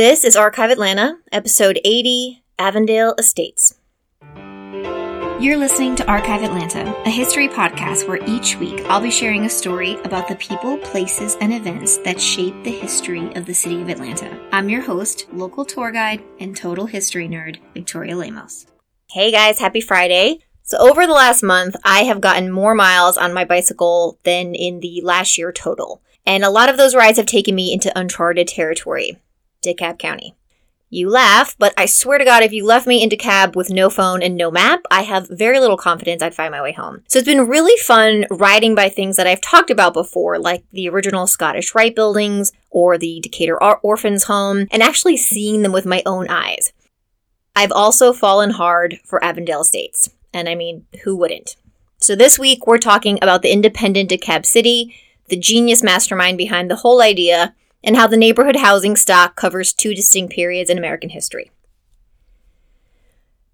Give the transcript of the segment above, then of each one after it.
This is Archive Atlanta, episode 80 Avondale Estates. You're listening to Archive Atlanta, a history podcast where each week I'll be sharing a story about the people, places, and events that shape the history of the city of Atlanta. I'm your host, local tour guide, and total history nerd, Victoria Lemos. Hey guys, happy Friday. So, over the last month, I have gotten more miles on my bicycle than in the last year total. And a lot of those rides have taken me into uncharted territory. DeKalb County. You laugh, but I swear to God, if you left me in DeKalb with no phone and no map, I have very little confidence I'd find my way home. So it's been really fun riding by things that I've talked about before, like the original Scottish Rite buildings or the Decatur Or- Orphans Home, and actually seeing them with my own eyes. I've also fallen hard for Avondale Estates, and I mean, who wouldn't? So this week, we're talking about the independent DeKalb City, the genius mastermind behind the whole idea, and how the neighborhood housing stock covers two distinct periods in American history.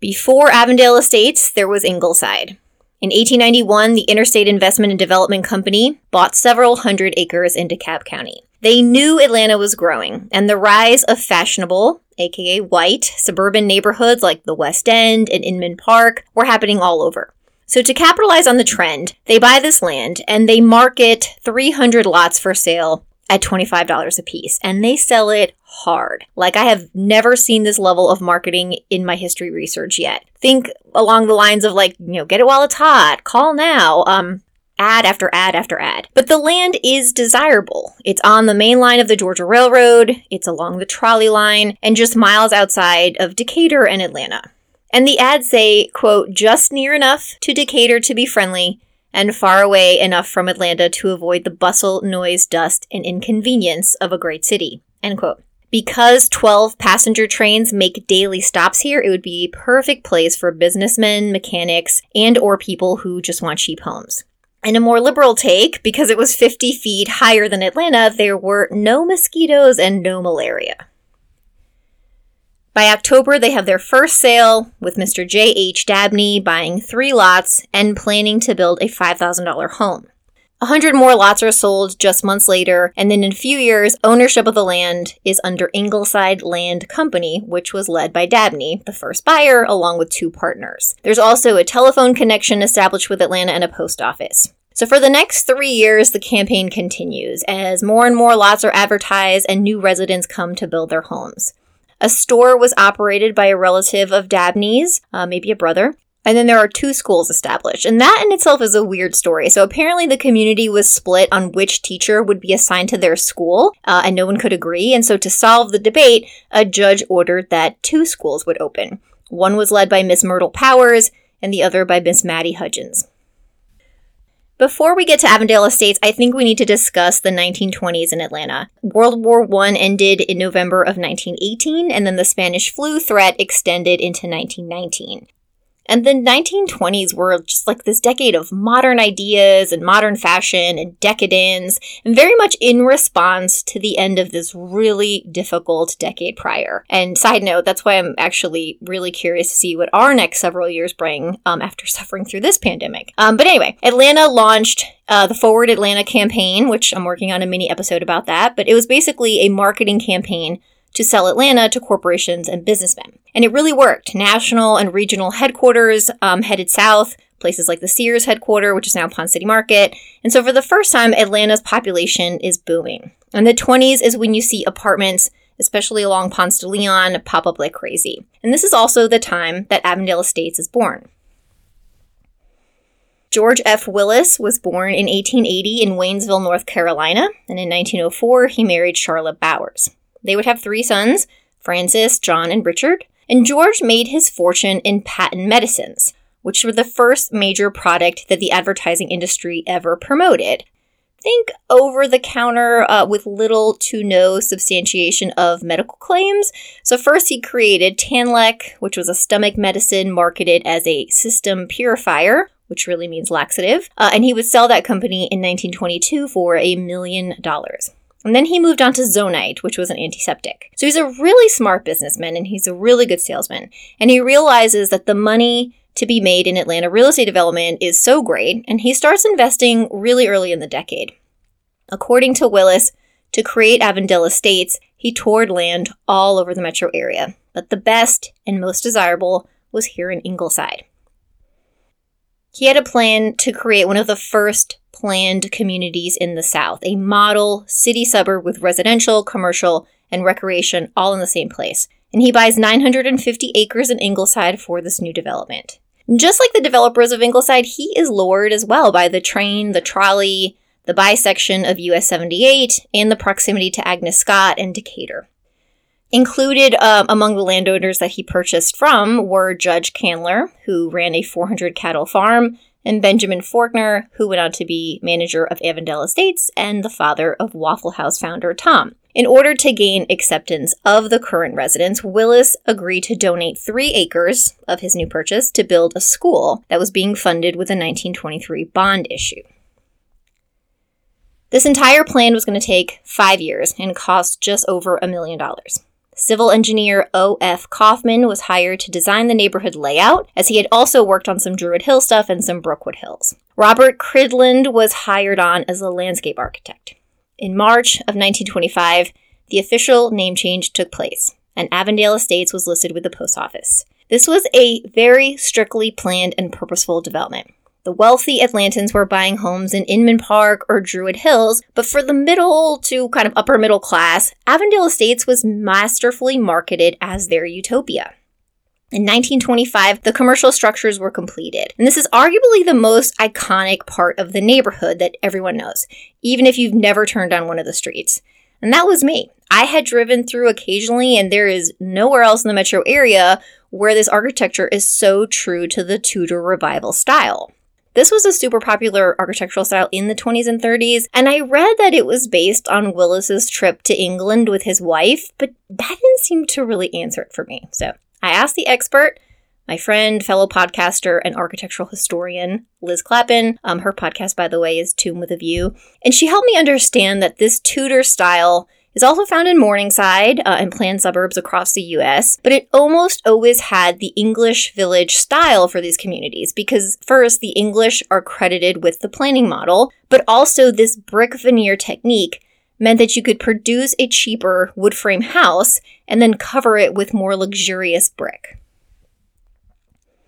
Before Avondale Estates, there was Ingleside. In 1891, the Interstate Investment and Development Company bought several hundred acres in DeKalb County. They knew Atlanta was growing, and the rise of fashionable, aka white, suburban neighborhoods like the West End and Inman Park were happening all over. So, to capitalize on the trend, they buy this land and they market 300 lots for sale at $25 a piece and they sell it hard. Like I have never seen this level of marketing in my history research yet. Think along the lines of like, you know, get it while it's hot, call now, um ad after ad after ad. But the land is desirable. It's on the main line of the Georgia Railroad, it's along the trolley line, and just miles outside of Decatur and Atlanta. And the ads say, quote, just near enough to Decatur to be friendly, and far away enough from Atlanta to avoid the bustle, noise, dust, and inconvenience of a great city. End quote. Because 12 passenger trains make daily stops here, it would be a perfect place for businessmen, mechanics, and or people who just want cheap homes. In a more liberal take, because it was 50 feet higher than Atlanta, there were no mosquitoes and no malaria. By October, they have their first sale with Mr. J.H. Dabney buying three lots and planning to build a $5,000 home. A hundred more lots are sold just months later, and then in a few years, ownership of the land is under Ingleside Land Company, which was led by Dabney, the first buyer, along with two partners. There's also a telephone connection established with Atlanta and a post office. So for the next three years, the campaign continues as more and more lots are advertised and new residents come to build their homes. A store was operated by a relative of Dabney's, uh, maybe a brother. And then there are two schools established. And that in itself is a weird story. So apparently the community was split on which teacher would be assigned to their school, uh, and no one could agree. And so to solve the debate, a judge ordered that two schools would open. One was led by Miss Myrtle Powers, and the other by Miss Maddie Hudgens. Before we get to Avondale Estates, I think we need to discuss the 1920s in Atlanta. World War I ended in November of 1918, and then the Spanish flu threat extended into 1919. And the 1920s were just like this decade of modern ideas and modern fashion and decadence, and very much in response to the end of this really difficult decade prior. And side note, that's why I'm actually really curious to see what our next several years bring um, after suffering through this pandemic. Um, but anyway, Atlanta launched uh, the Forward Atlanta campaign, which I'm working on a mini episode about that, but it was basically a marketing campaign to sell Atlanta to corporations and businessmen. And it really worked. National and regional headquarters um, headed south, places like the Sears headquarters, which is now Ponce City Market. And so for the first time, Atlanta's population is booming. And the 20s is when you see apartments, especially along Ponce de Leon, pop up like crazy. And this is also the time that Avondale Estates is born. George F. Willis was born in 1880 in Waynesville, North Carolina, and in 1904 he married Charlotte Bowers. They would have three sons Francis, John, and Richard. And George made his fortune in patent medicines, which were the first major product that the advertising industry ever promoted. Think over the counter uh, with little to no substantiation of medical claims. So, first he created Tanlac, which was a stomach medicine marketed as a system purifier, which really means laxative. Uh, and he would sell that company in 1922 for a million dollars. And then he moved on to Zonite, which was an antiseptic. So he's a really smart businessman and he's a really good salesman. And he realizes that the money to be made in Atlanta real estate development is so great, and he starts investing really early in the decade. According to Willis, To create Avondale Estates, he toured land all over the metro area, but the best and most desirable was here in Ingleside. He had a plan to create one of the first planned communities in the South, a model city suburb with residential, commercial, and recreation all in the same place. And he buys 950 acres in Ingleside for this new development. Just like the developers of Ingleside, he is lured as well by the train, the trolley, the bisection of US 78, and the proximity to Agnes Scott and Decatur. Included um, among the landowners that he purchased from were Judge Candler, who ran a 400 cattle farm, and Benjamin Forkner, who went on to be manager of Avondale Estates and the father of Waffle House founder Tom. In order to gain acceptance of the current residents, Willis agreed to donate three acres of his new purchase to build a school that was being funded with a 1923 bond issue. This entire plan was going to take five years and cost just over a million dollars. Civil engineer O.F. Kaufman was hired to design the neighborhood layout, as he had also worked on some Druid Hill stuff and some Brookwood Hills. Robert Cridland was hired on as a landscape architect. In March of 1925, the official name change took place, and Avondale Estates was listed with the post office. This was a very strictly planned and purposeful development. The wealthy Atlantans were buying homes in Inman Park or Druid Hills, but for the middle to kind of upper middle class, Avondale Estates was masterfully marketed as their utopia. In 1925, the commercial structures were completed. And this is arguably the most iconic part of the neighborhood that everyone knows, even if you've never turned on one of the streets. And that was me. I had driven through occasionally, and there is nowhere else in the metro area where this architecture is so true to the Tudor revival style. This was a super popular architectural style in the 20s and 30s, and I read that it was based on Willis's trip to England with his wife, but that didn't seem to really answer it for me. So I asked the expert, my friend, fellow podcaster, and architectural historian, Liz Clappin. Um, her podcast, by the way, is Tomb with a View. And she helped me understand that this Tudor style is also found in Morningside uh, and planned suburbs across the US, but it almost always had the English village style for these communities because, first, the English are credited with the planning model, but also this brick veneer technique meant that you could produce a cheaper wood frame house and then cover it with more luxurious brick.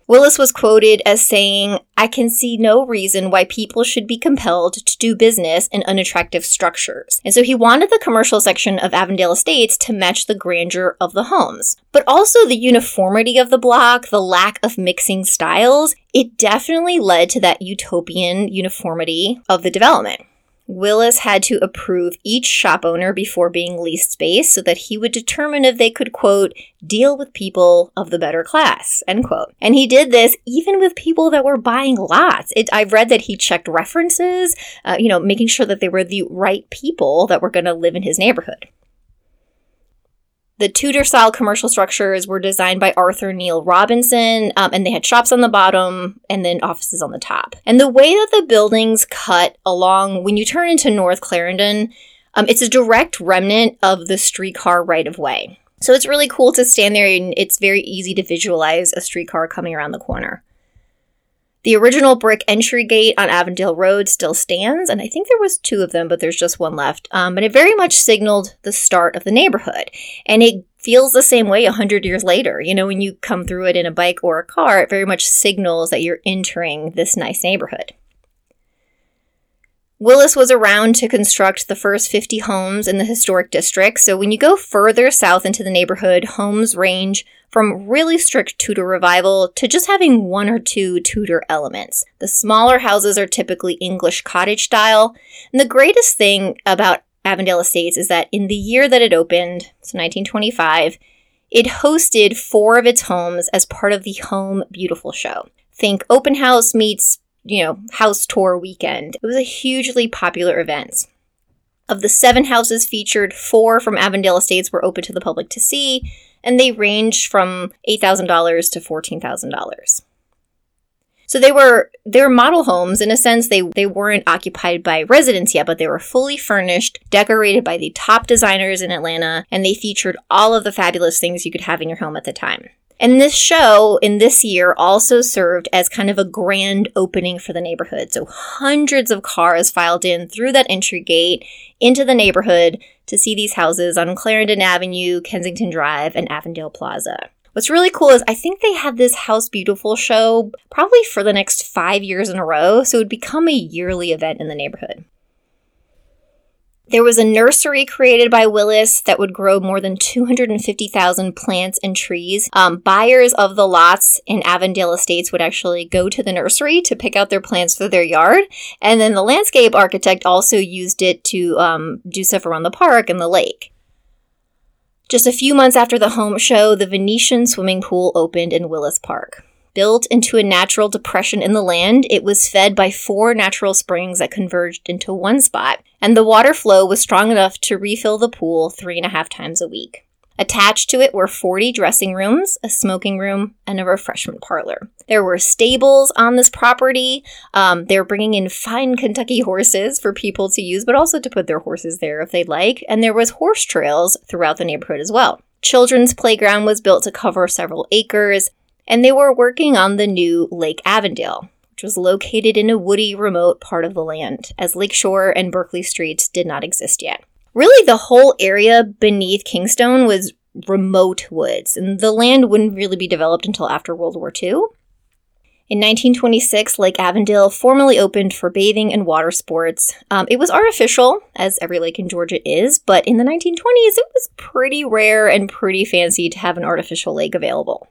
Willis was quoted as saying, I can see no reason why people should be compelled to do business in unattractive structures. And so he wanted the commercial section of Avondale Estates to match the grandeur of the homes. But also the uniformity of the block, the lack of mixing styles, it definitely led to that utopian uniformity of the development. Willis had to approve each shop owner before being leased space so that he would determine if they could, quote, deal with people of the better class, end quote. And he did this even with people that were buying lots. It, I've read that he checked references, uh, you know, making sure that they were the right people that were going to live in his neighborhood. The Tudor style commercial structures were designed by Arthur Neil Robinson, um, and they had shops on the bottom and then offices on the top. And the way that the buildings cut along when you turn into North Clarendon, um, it's a direct remnant of the streetcar right of way. So it's really cool to stand there and it's very easy to visualize a streetcar coming around the corner. The original brick entry gate on Avondale Road still stands, and I think there was two of them, but there's just one left. Um, but it very much signaled the start of the neighborhood, and it feels the same way a hundred years later. You know, when you come through it in a bike or a car, it very much signals that you're entering this nice neighborhood. Willis was around to construct the first 50 homes in the historic district. So when you go further south into the neighborhood, homes range from really strict Tudor revival to just having one or two Tudor elements. The smaller houses are typically English cottage style. And the greatest thing about Avondale Estates is that in the year that it opened, so 1925, it hosted four of its homes as part of the Home Beautiful Show. Think open house meets, you know, house tour weekend. It was a hugely popular event. Of the seven houses featured, four from Avondale Estates were open to the public to see, and they ranged from $8,000 to $14,000. So they were they were model homes in a sense they they weren't occupied by residents yet, but they were fully furnished, decorated by the top designers in Atlanta, and they featured all of the fabulous things you could have in your home at the time. And this show in this year also served as kind of a grand opening for the neighborhood. So hundreds of cars filed in through that entry gate into the neighborhood to see these houses on Clarendon Avenue, Kensington Drive, and Avondale Plaza. What's really cool is I think they had this House Beautiful show probably for the next five years in a row, so it would become a yearly event in the neighborhood. There was a nursery created by Willis that would grow more than 250,000 plants and trees. Um, buyers of the lots in Avondale Estates would actually go to the nursery to pick out their plants for their yard. And then the landscape architect also used it to um, do stuff around the park and the lake. Just a few months after the home show, the Venetian swimming pool opened in Willis Park. Built into a natural depression in the land, it was fed by four natural springs that converged into one spot, and the water flow was strong enough to refill the pool three and a half times a week. Attached to it were 40 dressing rooms, a smoking room, and a refreshment parlor. There were stables on this property. Um, they were bringing in fine Kentucky horses for people to use, but also to put their horses there if they'd like. And there was horse trails throughout the neighborhood as well. Children's playground was built to cover several acres, and they were working on the new Lake Avondale, which was located in a woody, remote part of the land, as Lakeshore and Berkeley Streets did not exist yet. Really, the whole area beneath Kingstone was remote woods, and the land wouldn't really be developed until after World War II. In 1926, Lake Avondale formally opened for bathing and water sports. Um, it was artificial, as every lake in Georgia is, but in the 1920s, it was pretty rare and pretty fancy to have an artificial lake available.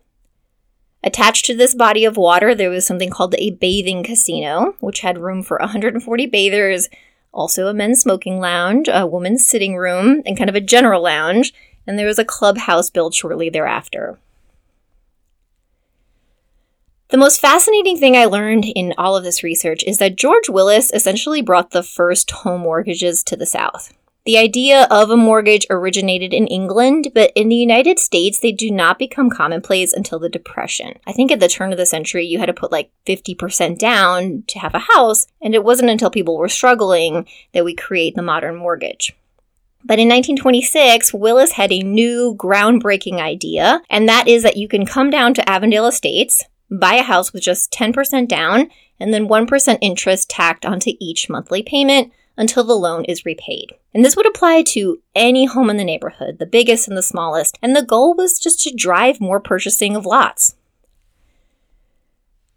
Attached to this body of water, there was something called a bathing casino, which had room for 140 bathers, also a men's smoking lounge, a woman's sitting room, and kind of a general lounge, and there was a clubhouse built shortly thereafter. The most fascinating thing I learned in all of this research is that George Willis essentially brought the first home mortgages to the South. The idea of a mortgage originated in England, but in the United States, they do not become commonplace until the Depression. I think at the turn of the century, you had to put like 50% down to have a house, and it wasn't until people were struggling that we create the modern mortgage. But in 1926, Willis had a new groundbreaking idea, and that is that you can come down to Avondale Estates, buy a house with just 10% down, and then 1% interest tacked onto each monthly payment until the loan is repaid. And this would apply to any home in the neighborhood, the biggest and the smallest, and the goal was just to drive more purchasing of lots.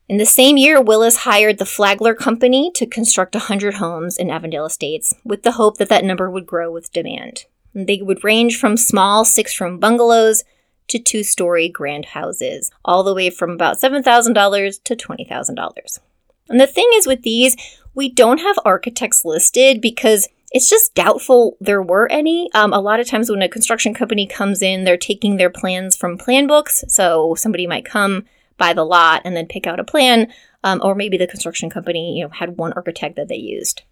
In the same year, Willis hired the Flagler Company to construct 100 homes in Avondale Estates, with the hope that that number would grow with demand. And they would range from small six room bungalows to two story grand houses, all the way from about $7,000 to $20,000. And the thing is with these, we don't have architects listed because it's just doubtful there were any. Um, a lot of times when a construction company comes in, they're taking their plans from plan books. So somebody might come buy the lot and then pick out a plan, um, or maybe the construction company you know had one architect that they used.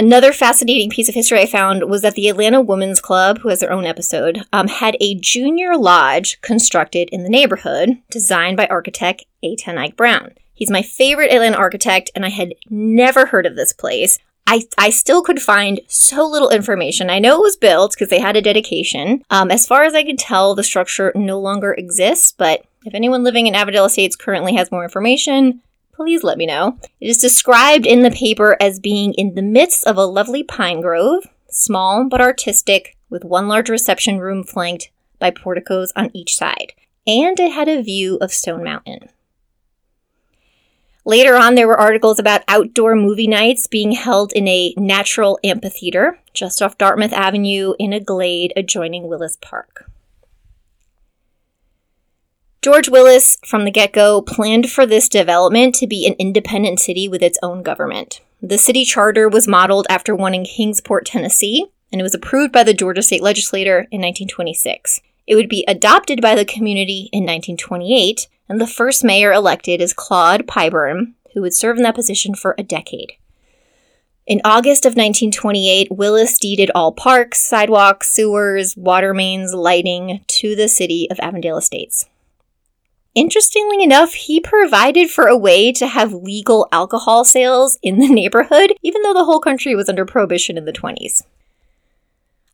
Another fascinating piece of history I found was that the Atlanta Women's Club, who has their own episode, um, had a junior lodge constructed in the neighborhood, designed by architect A. Ten Eyck Brown. He's my favorite Atlanta architect, and I had never heard of this place. I, I still could find so little information. I know it was built because they had a dedication. Um, as far as I could tell, the structure no longer exists, but if anyone living in Avondale Estates currently has more information, please let me know. It is described in the paper as being in the midst of a lovely pine grove, small but artistic, with one large reception room flanked by porticos on each side. And it had a view of Stone Mountain. Later on, there were articles about outdoor movie nights being held in a natural amphitheater just off Dartmouth Avenue in a glade adjoining Willis Park. George Willis, from the get go, planned for this development to be an independent city with its own government. The city charter was modeled after one in Kingsport, Tennessee, and it was approved by the Georgia state legislature in 1926. It would be adopted by the community in 1928 and the first mayor elected is Claude Pyburn, who would serve in that position for a decade. In August of 1928, Willis deeded all parks, sidewalks, sewers, water mains, lighting to the city of Avondale Estates. Interestingly enough, he provided for a way to have legal alcohol sales in the neighborhood, even though the whole country was under prohibition in the 20s.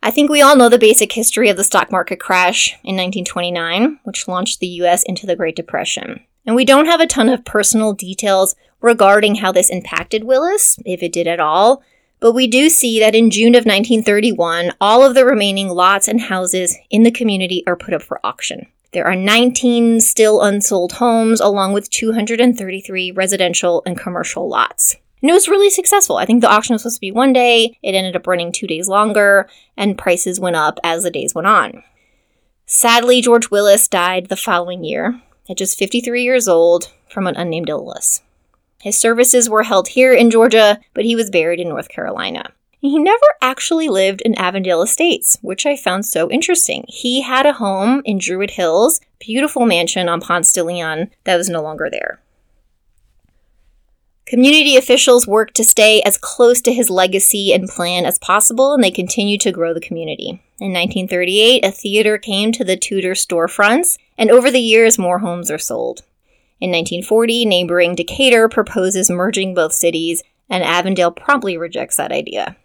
I think we all know the basic history of the stock market crash in 1929, which launched the US into the Great Depression. And we don't have a ton of personal details regarding how this impacted Willis, if it did at all, but we do see that in June of 1931, all of the remaining lots and houses in the community are put up for auction. There are 19 still unsold homes, along with 233 residential and commercial lots. And it was really successful. I think the auction was supposed to be one day, it ended up running two days longer, and prices went up as the days went on. Sadly, George Willis died the following year, at just 53 years old, from an unnamed illness. His services were held here in Georgia, but he was buried in North Carolina. He never actually lived in Avondale Estates, which I found so interesting. He had a home in Druid Hills, beautiful mansion on Ponce de Leon that was no longer there. Community officials worked to stay as close to his legacy and plan as possible, and they continue to grow the community. In 1938, a theater came to the Tudor storefronts, and over the years, more homes are sold. In 1940, neighboring Decatur proposes merging both cities, and Avondale promptly rejects that idea.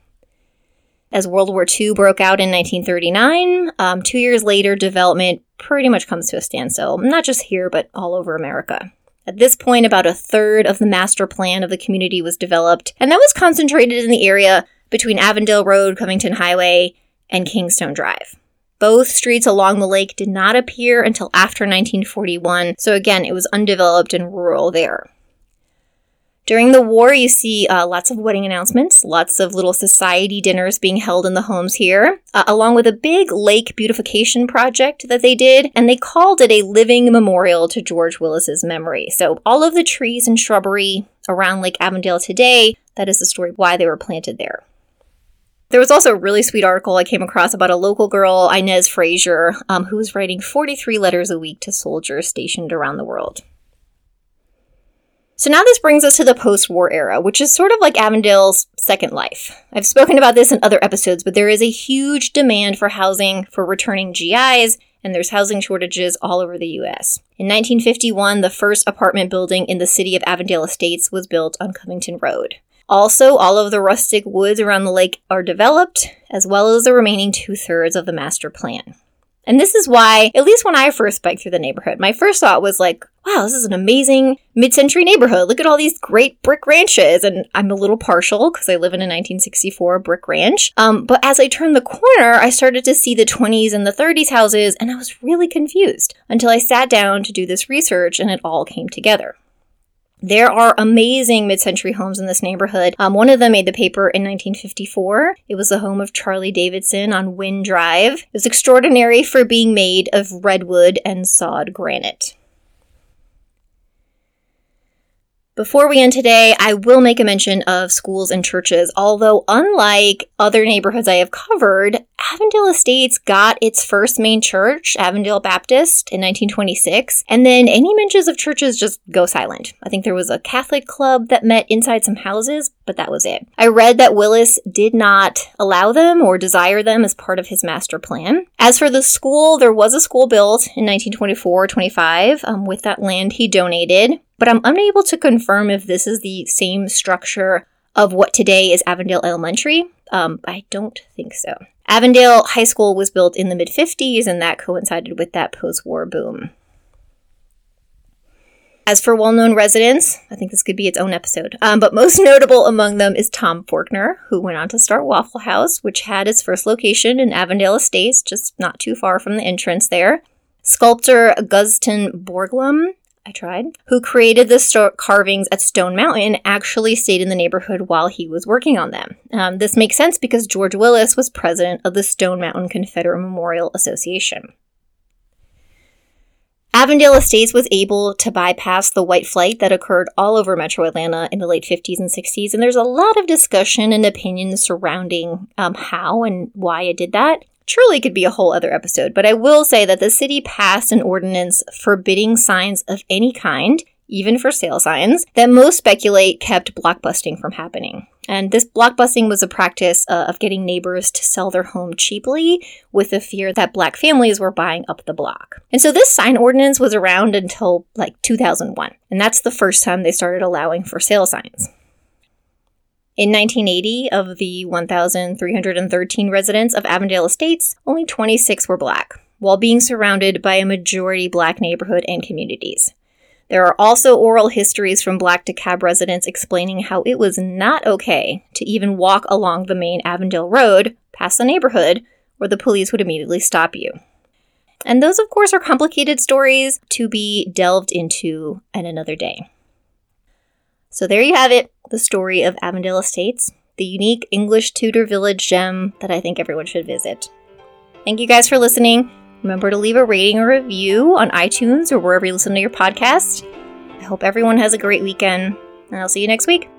As World War II broke out in 1939, um, two years later, development pretty much comes to a standstill, not just here, but all over America. At this point, about a third of the master plan of the community was developed, and that was concentrated in the area between Avondale Road, Covington Highway, and Kingstone Drive. Both streets along the lake did not appear until after 1941, so again, it was undeveloped and rural there. During the war, you see uh, lots of wedding announcements, lots of little society dinners being held in the homes here, uh, along with a big lake beautification project that they did, and they called it a living memorial to George Willis's memory. So all of the trees and shrubbery around Lake Avondale today, that is the story why they were planted there. There was also a really sweet article I came across about a local girl, Inez Frazier, um, who was writing 43 letters a week to soldiers stationed around the world. So now this brings us to the post war era, which is sort of like Avondale's second life. I've spoken about this in other episodes, but there is a huge demand for housing for returning GIs, and there's housing shortages all over the US. In 1951, the first apartment building in the city of Avondale Estates was built on Covington Road. Also, all of the rustic woods around the lake are developed, as well as the remaining two thirds of the master plan. And this is why, at least when I first biked through the neighborhood, my first thought was like, wow, this is an amazing mid century neighborhood. Look at all these great brick ranches. And I'm a little partial because I live in a 1964 brick ranch. Um, but as I turned the corner, I started to see the 20s and the 30s houses, and I was really confused until I sat down to do this research and it all came together. There are amazing mid century homes in this neighborhood. Um, one of them made the paper in 1954. It was the home of Charlie Davidson on Wynn Drive. It was extraordinary for being made of redwood and sawed granite. Before we end today, I will make a mention of schools and churches. Although, unlike other neighborhoods I have covered, Avondale Estates got its first main church, Avondale Baptist, in 1926, and then any mentions of churches just go silent. I think there was a Catholic club that met inside some houses, but that was it. I read that Willis did not allow them or desire them as part of his master plan. As for the school, there was a school built in 1924 25 um, with that land he donated but I'm unable to confirm if this is the same structure of what today is Avondale Elementary. Um, I don't think so. Avondale High School was built in the mid 50s, and that coincided with that post war boom. As for well known residents, I think this could be its own episode, um, but most notable among them is Tom Forkner, who went on to start Waffle House, which had its first location in Avondale Estates, just not too far from the entrance there. Sculptor Gutzon Borglum I tried, who created the sto- carvings at Stone Mountain, actually stayed in the neighborhood while he was working on them. Um, this makes sense because George Willis was president of the Stone Mountain Confederate Memorial Association. Avondale Estates was able to bypass the white flight that occurred all over metro Atlanta in the late 50s and 60s, and there's a lot of discussion and opinions surrounding um, how and why it did that. Truly could be a whole other episode, but I will say that the city passed an ordinance forbidding signs of any kind, even for sale signs, that most speculate kept blockbusting from happening. And this blockbusting was a practice uh, of getting neighbors to sell their home cheaply with the fear that black families were buying up the block. And so this sign ordinance was around until like 2001. And that's the first time they started allowing for sale signs. In 1980, of the 1,313 residents of Avondale Estates, only 26 were black, while being surrounded by a majority black neighborhood and communities. There are also oral histories from black DeKalb residents explaining how it was not okay to even walk along the main Avondale Road past the neighborhood where the police would immediately stop you. And those, of course, are complicated stories to be delved into at another day. So there you have it the story of Avondale Estates, the unique English Tudor village gem that I think everyone should visit. Thank you guys for listening. Remember to leave a rating or review on iTunes or wherever you listen to your podcast. I hope everyone has a great weekend, and I'll see you next week.